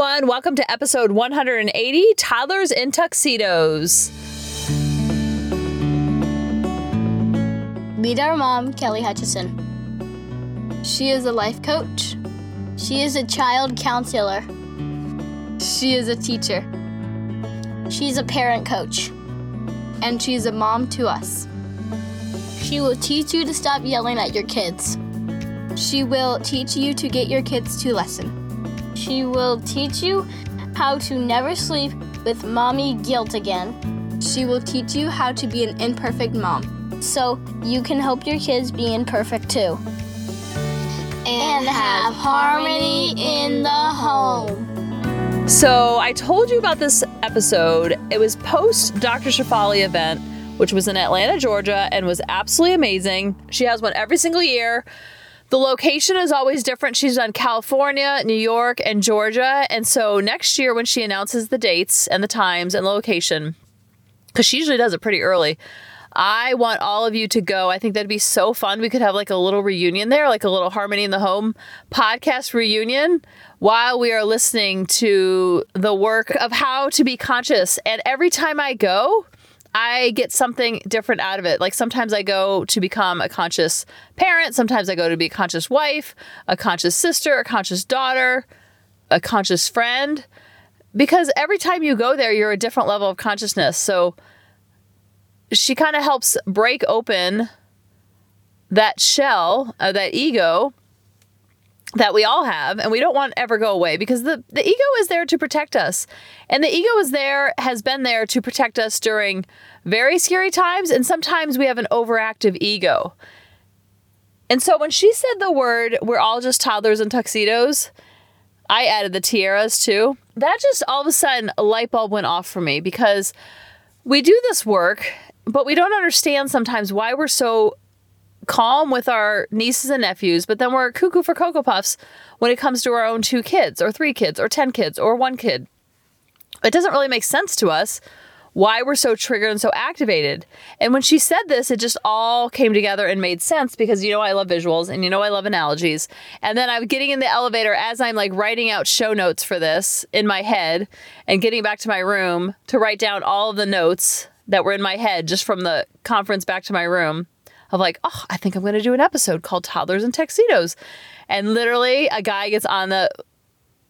everyone. Welcome to episode 180 Toddlers in Tuxedos. Meet our mom, Kelly Hutchinson. She is a life coach. She is a child counselor. She is a teacher. She's a parent coach. And she's a mom to us. She will teach you to stop yelling at your kids. She will teach you to get your kids to listen. She will teach you how to never sleep with mommy guilt again. She will teach you how to be an imperfect mom so you can help your kids be imperfect too. And have harmony in the home. So, I told you about this episode. It was post Dr. Shefali event, which was in Atlanta, Georgia, and was absolutely amazing. She has one every single year. The location is always different. She's done California, New York, and Georgia. And so next year, when she announces the dates and the times and the location, because she usually does it pretty early, I want all of you to go. I think that'd be so fun. We could have like a little reunion there, like a little Harmony in the Home podcast reunion while we are listening to the work of how to be conscious. And every time I go, I get something different out of it. Like sometimes I go to become a conscious parent, sometimes I go to be a conscious wife, a conscious sister, a conscious daughter, a conscious friend. Because every time you go there, you're a different level of consciousness. So, she kind of helps break open that shell, uh, that ego that we all have and we don't want ever go away because the, the ego is there to protect us. And the ego is there has been there to protect us during very scary times and sometimes we have an overactive ego. And so when she said the word we're all just toddlers in tuxedos i added the tiaras too. That just all of a sudden a light bulb went off for me because we do this work but we don't understand sometimes why we're so calm with our nieces and nephews, but then we're cuckoo for Cocoa Puffs when it comes to our own two kids, or three kids, or 10 kids, or one kid. It doesn't really make sense to us why we're so triggered and so activated. And when she said this, it just all came together and made sense because you know I love visuals and you know I love analogies. And then I'm getting in the elevator as I'm like writing out show notes for this in my head and getting back to my room to write down all of the notes that were in my head just from the conference back to my room of like, oh, I think I'm going to do an episode called Toddlers and Tuxedos. And literally, a guy gets on the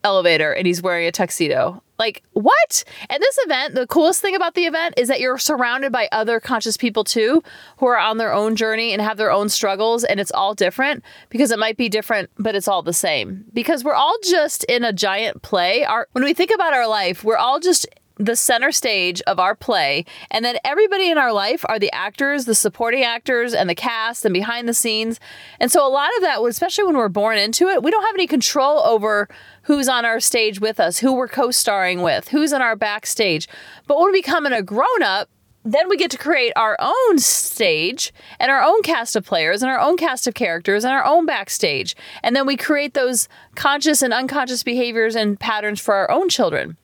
elevator and he's wearing a tuxedo. Like, what? And this event, the coolest thing about the event is that you're surrounded by other conscious people too who are on their own journey and have their own struggles. And it's all different because it might be different, but it's all the same. Because we're all just in a giant play. Our, when we think about our life, we're all just the center stage of our play, and then everybody in our life are the actors, the supporting actors, and the cast, and behind the scenes. And so, a lot of that, especially when we're born into it, we don't have any control over who's on our stage with us, who we're co starring with, who's in our backstage. But when we become a grown up, then we get to create our own stage and our own cast of players and our own cast of characters and our own backstage. And then we create those conscious and unconscious behaviors and patterns for our own children.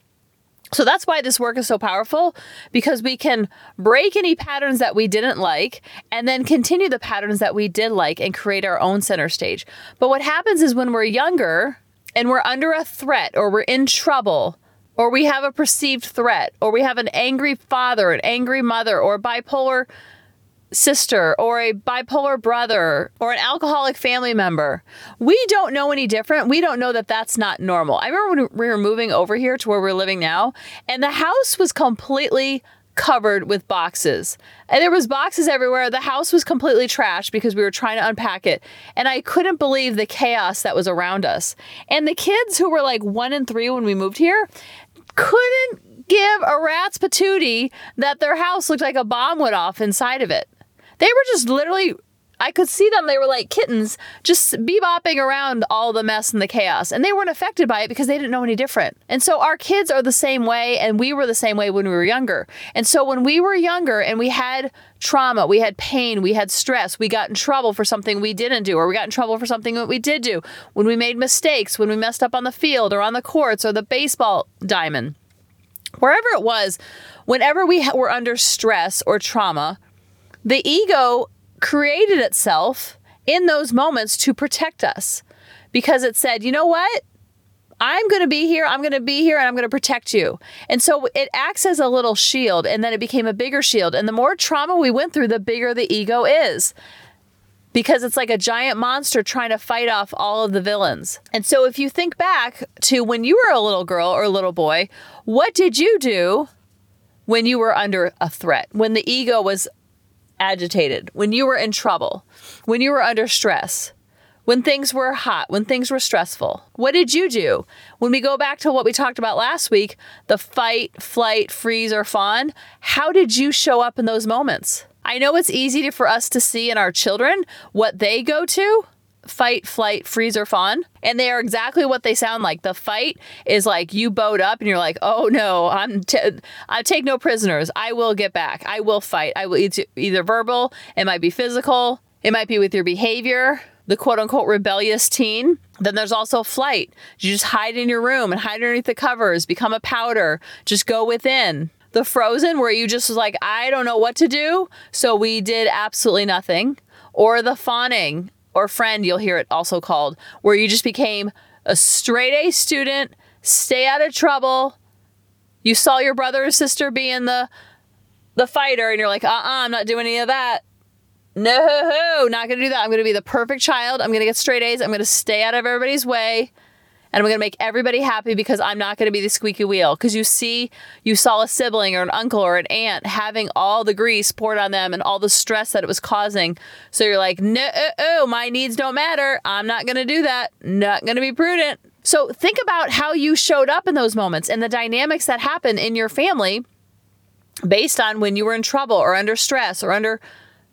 So that's why this work is so powerful because we can break any patterns that we didn't like and then continue the patterns that we did like and create our own center stage. But what happens is when we're younger and we're under a threat or we're in trouble or we have a perceived threat or we have an angry father, an angry mother, or bipolar sister or a bipolar brother or an alcoholic family member. We don't know any different. We don't know that that's not normal. I remember when we were moving over here to where we're living now, and the house was completely covered with boxes. And there was boxes everywhere. The house was completely trashed because we were trying to unpack it. And I couldn't believe the chaos that was around us. And the kids who were like 1 and 3 when we moved here couldn't give a rat's patootie that their house looked like a bomb went off inside of it. They were just literally I could see them. They were like kittens, just bebopping around all the mess and the chaos. And they weren't affected by it because they didn't know any different. And so our kids are the same way, and we were the same way when we were younger. And so when we were younger and we had trauma, we had pain, we had stress, we got in trouble for something we didn't do, or we got in trouble for something that we did do, when we made mistakes, when we messed up on the field or on the courts or the baseball diamond, wherever it was, whenever we were under stress or trauma, the ego created itself in those moments to protect us because it said, you know what? I'm going to be here. I'm going to be here and I'm going to protect you. And so it acts as a little shield and then it became a bigger shield. And the more trauma we went through, the bigger the ego is because it's like a giant monster trying to fight off all of the villains. And so if you think back to when you were a little girl or a little boy, what did you do when you were under a threat? When the ego was agitated, when you were in trouble, when you were under stress? when things were hot, when things were stressful? What did you do? When we go back to what we talked about last week, the fight, flight, freeze, or fawn, how did you show up in those moments? I know it's easy to, for us to see in our children what they go to fight, flight, freeze, or fawn. And they are exactly what they sound like. The fight is like you bowed up and you're like, oh no, I'm t- I take no prisoners. I will get back. I will fight. I will either, either verbal, it might be physical, it might be with your behavior the quote unquote rebellious teen. Then there's also flight. You just hide in your room and hide underneath the covers, become a powder, just go within. The frozen, where you just was like, I don't know what to do. So we did absolutely nothing. Or the fawning, or friend, you'll hear it also called, where you just became a straight A student, stay out of trouble. You saw your brother or sister being the the fighter, and you're like, uh uh-uh, uh, I'm not doing any of that. No, not to do that. I'm to be the perfect child. I'm to get straight A's. I'm to stay out of everybody's way. And I'm going to make everybody happy because I'm not going to be the squeaky wheel. Because you see, you saw a sibling or an uncle or an aunt having all the grease poured on them and all the stress that it was causing. So you're like, no, my needs don't matter. I'm not going to do that. Not going to be prudent. So think about how you showed up in those moments and the dynamics that happen in your family based on when you were in trouble or under stress or under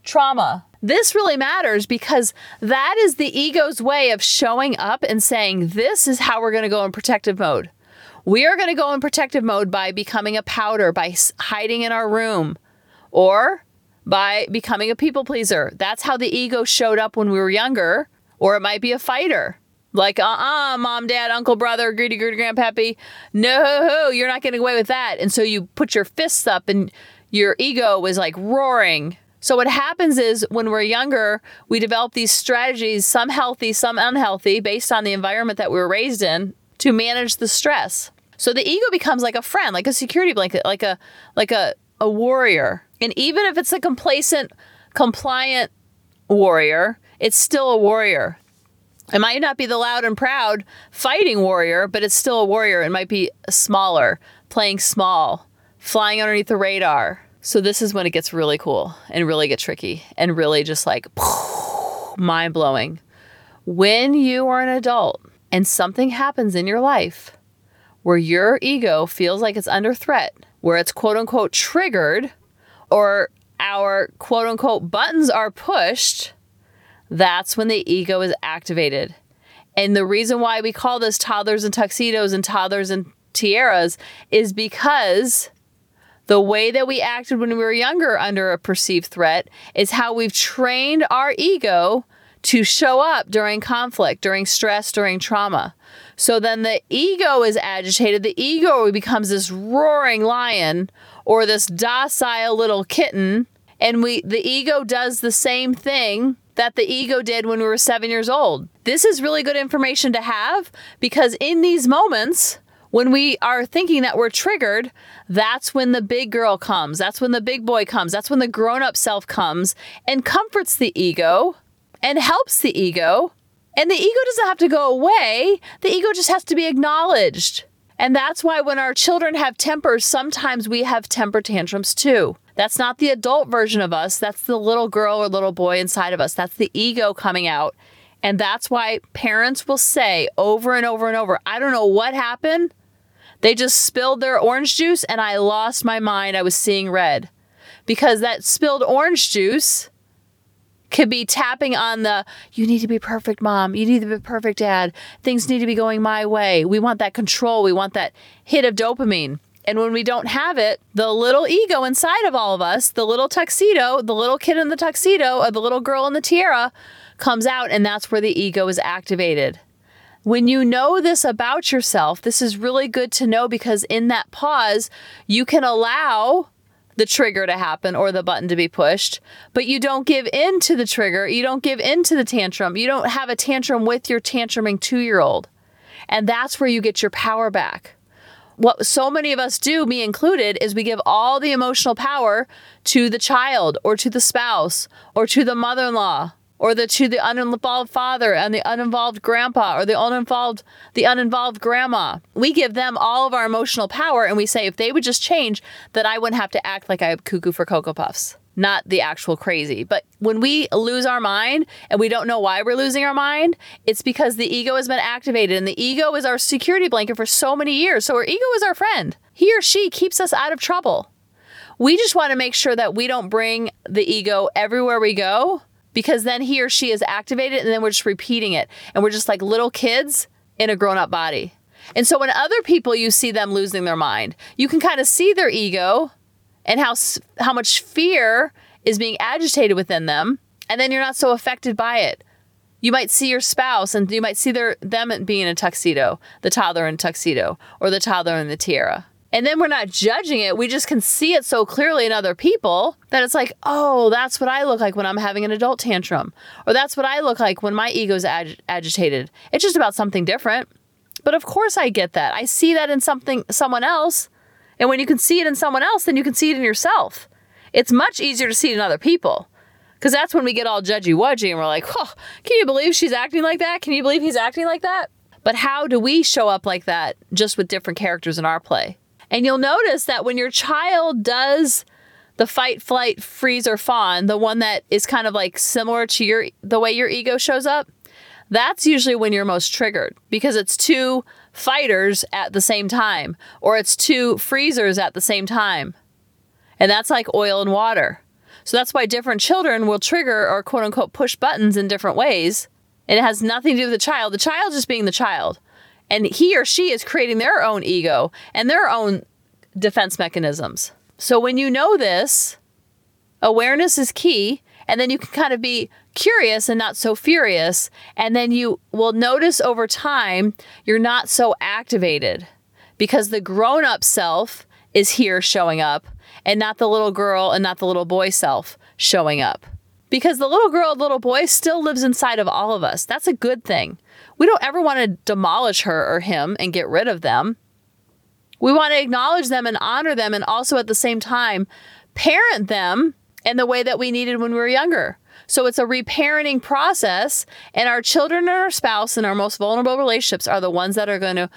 trauma. This really matters because that is the ego's way of showing up and saying, This is how we're going to go in protective mode. We are going to go in protective mode by becoming a powder, by hiding in our room, or by becoming a people pleaser. That's how the ego showed up when we were younger. Or it might be a fighter. Like, uh uh-uh, uh mom, dad, uncle, brother, greedy, greedy, grandpappy. No, you're not getting away with that. And so you put your fists up and your ego was like roaring so, what happens is when we're younger, we develop these strategies, some healthy, some unhealthy, based on the environment that we were raised in, to manage the stress. So the ego becomes like a friend, like a security blanket, like a like a, a warrior. And even if it's a complacent, compliant warrior, it's still a warrior. It might not be the loud and proud fighting warrior, but it's still a warrior. It might be smaller, playing small, flying underneath the radar, so this is when it gets really cool and really get tricky and really just like mind blowing. When you are an adult and something happens in your life where your ego feels like it's under threat, where it's quote unquote triggered, or our quote unquote buttons are pushed, that's when the ego is activated. And the reason why we call this toddlers and tuxedos and toddlers and tiaras is because the way that we acted when we were younger under a perceived threat is how we've trained our ego to show up during conflict, during stress, during trauma. So then the ego is agitated. The ego becomes this roaring lion or this docile little kitten. And we the ego does the same thing that the ego did when we were seven years old. This is really good information to have because in these moments, when we are thinking that we're triggered, that's when the big girl comes. That's when the big boy comes. That's when the grown up self comes and comforts the ego and helps the ego. And the ego doesn't have to go away, the ego just has to be acknowledged. And that's why when our children have tempers, sometimes we have temper tantrums too. That's not the adult version of us. That's the little girl or little boy inside of us. That's the ego coming out. And that's why parents will say over and over and over, I don't know what happened, they just spilled their orange juice and I lost my mind. I was seeing red. Because that spilled orange juice could be tapping on the you need to be perfect mom. You need to be perfect dad. Things need to be going my way. We want that control. We want that hit of dopamine. And when we don't have it the little ego inside of all of us the little tuxedo the little kid in the tuxedo or the little girl in the tiara comes out and that's where the ego is activated when you know this about yourself, this is really good to know because in that pause, you can allow the trigger to happen or the button to be pushed, but you don't give in to the trigger. You don't give in to the tantrum. You don't have a tantrum with your tantruming two year old. And that's where you get your power back. What so many of us do, me included, is we give all the emotional power to the child or to the spouse or to the mother in law or the to the uninvolved father and the uninvolved grandpa or the uninvolved the uninvolved grandma. We give them all of our emotional power and we say if they would just change, then I wouldn't have to act like I have cuckoo for cocoa puffs. Not the actual crazy. But when we lose our mind and we don't know why we're losing our mind, it's because the ego has been activated and the ego is our security blanket for so many years. So our ego is our friend. He or she keeps us out of trouble. We just want to make sure that we don't bring the ego everywhere we go because then he or she is activated and then we're just repeating it. And we're just like little kids in a grown up body. And so when other people you see them losing their mind, you can kind of see their ego and how how much fear is being agitated within them, and then you're not so affected by it. You might see your spouse and you might see their them being in a tuxedo, the toddler in tuxedo, or the toddler in the tiara. And then we're not judging it. We just can see it so clearly in other people that it's like, oh, that's what I look like when I'm having an adult tantrum. Or that's what I look like when my ego's ag- agitated. It's just about something different. But of course I get that. I see that in something someone else. And when you can see it in someone else, then you can see it in yourself. It's much easier to see it in other people. Because that's when we get all judgy wudgy and we're like, oh, can you believe she's acting like that? Can you believe he's acting like that? But how do we show up like that just with different characters in our play? And you'll notice that when your child does the fight, flight, freeze, or fawn, the one that is kind of like similar to your the way your ego shows up, that's usually when you're most triggered because it's two fighters at the same time, or it's two freezers at the same time. And that's like oil and water. So that's why different children will trigger or quote unquote push buttons in different ways. It has nothing to do with the child. The child just being the child and he or she is creating their own ego and their own defense mechanisms. So when you know this, awareness is key, and then you can kind of be curious and not so furious, and then you will notice over time you're not so activated because the grown up self is here showing up and not the little girl and not the little boy self showing up. Because the little girl, little boy still lives inside of all of us. That's a good thing. We don't ever want to demolish her or him and get rid of them. We want to acknowledge them and honor them and also at the same time parent them in the way that we needed when we were younger. So it's a reparenting process, and our children and our spouse and our most vulnerable relationships are the ones that are going to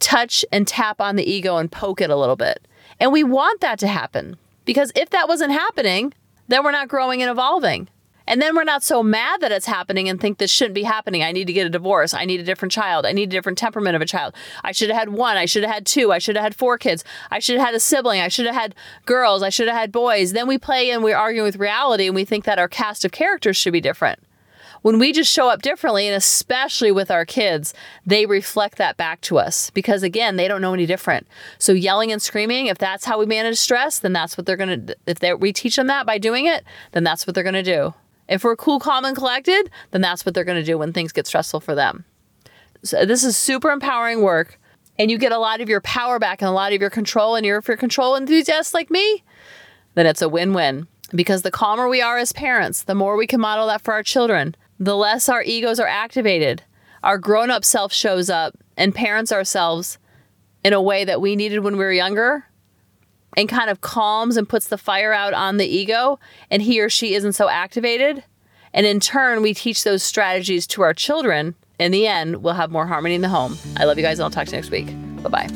touch and tap on the ego and poke it a little bit. And we want that to happen because if that wasn't happening, then we're not growing and evolving. And then we're not so mad that it's happening and think this shouldn't be happening. I need to get a divorce. I need a different child. I need a different temperament of a child. I should have had one. I should have had two. I should have had four kids. I should have had a sibling. I should have had girls. I should have had boys. Then we play and we're arguing with reality and we think that our cast of characters should be different. When we just show up differently, and especially with our kids, they reflect that back to us because, again, they don't know any different. So, yelling and screaming, if that's how we manage stress, then that's what they're going to, if they, we teach them that by doing it, then that's what they're going to do. If we're cool, calm, and collected, then that's what they're going to do when things get stressful for them. So this is super empowering work, and you get a lot of your power back and a lot of your control. And you're if you're control enthusiast like me, then it's a win-win. Because the calmer we are as parents, the more we can model that for our children, the less our egos are activated. Our grown-up self shows up and parents ourselves in a way that we needed when we were younger and kind of calms and puts the fire out on the ego, and he or she isn't so activated. And in turn, we teach those strategies to our children. In the end, we'll have more harmony in the home. I love you guys, and I'll talk to you next week. Bye bye.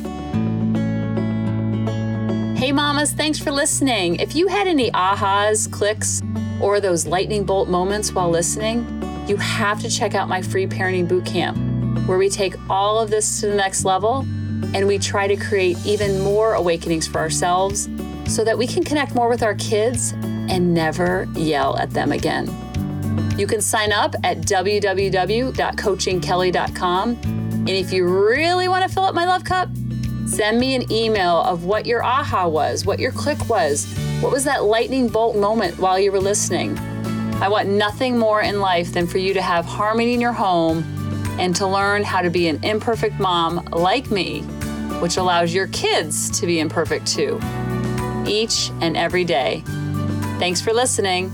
Hey, mamas, thanks for listening. If you had any ahas, clicks, or those lightning bolt moments while listening, you have to check out my free parenting boot camp, where we take all of this to the next level and we try to create even more awakenings for ourselves so that we can connect more with our kids and never yell at them again. You can sign up at www.coachingkelly.com. And if you really want to fill up my love cup, send me an email of what your aha was, what your click was, what was that lightning bolt moment while you were listening. I want nothing more in life than for you to have harmony in your home and to learn how to be an imperfect mom like me, which allows your kids to be imperfect too, each and every day. Thanks for listening.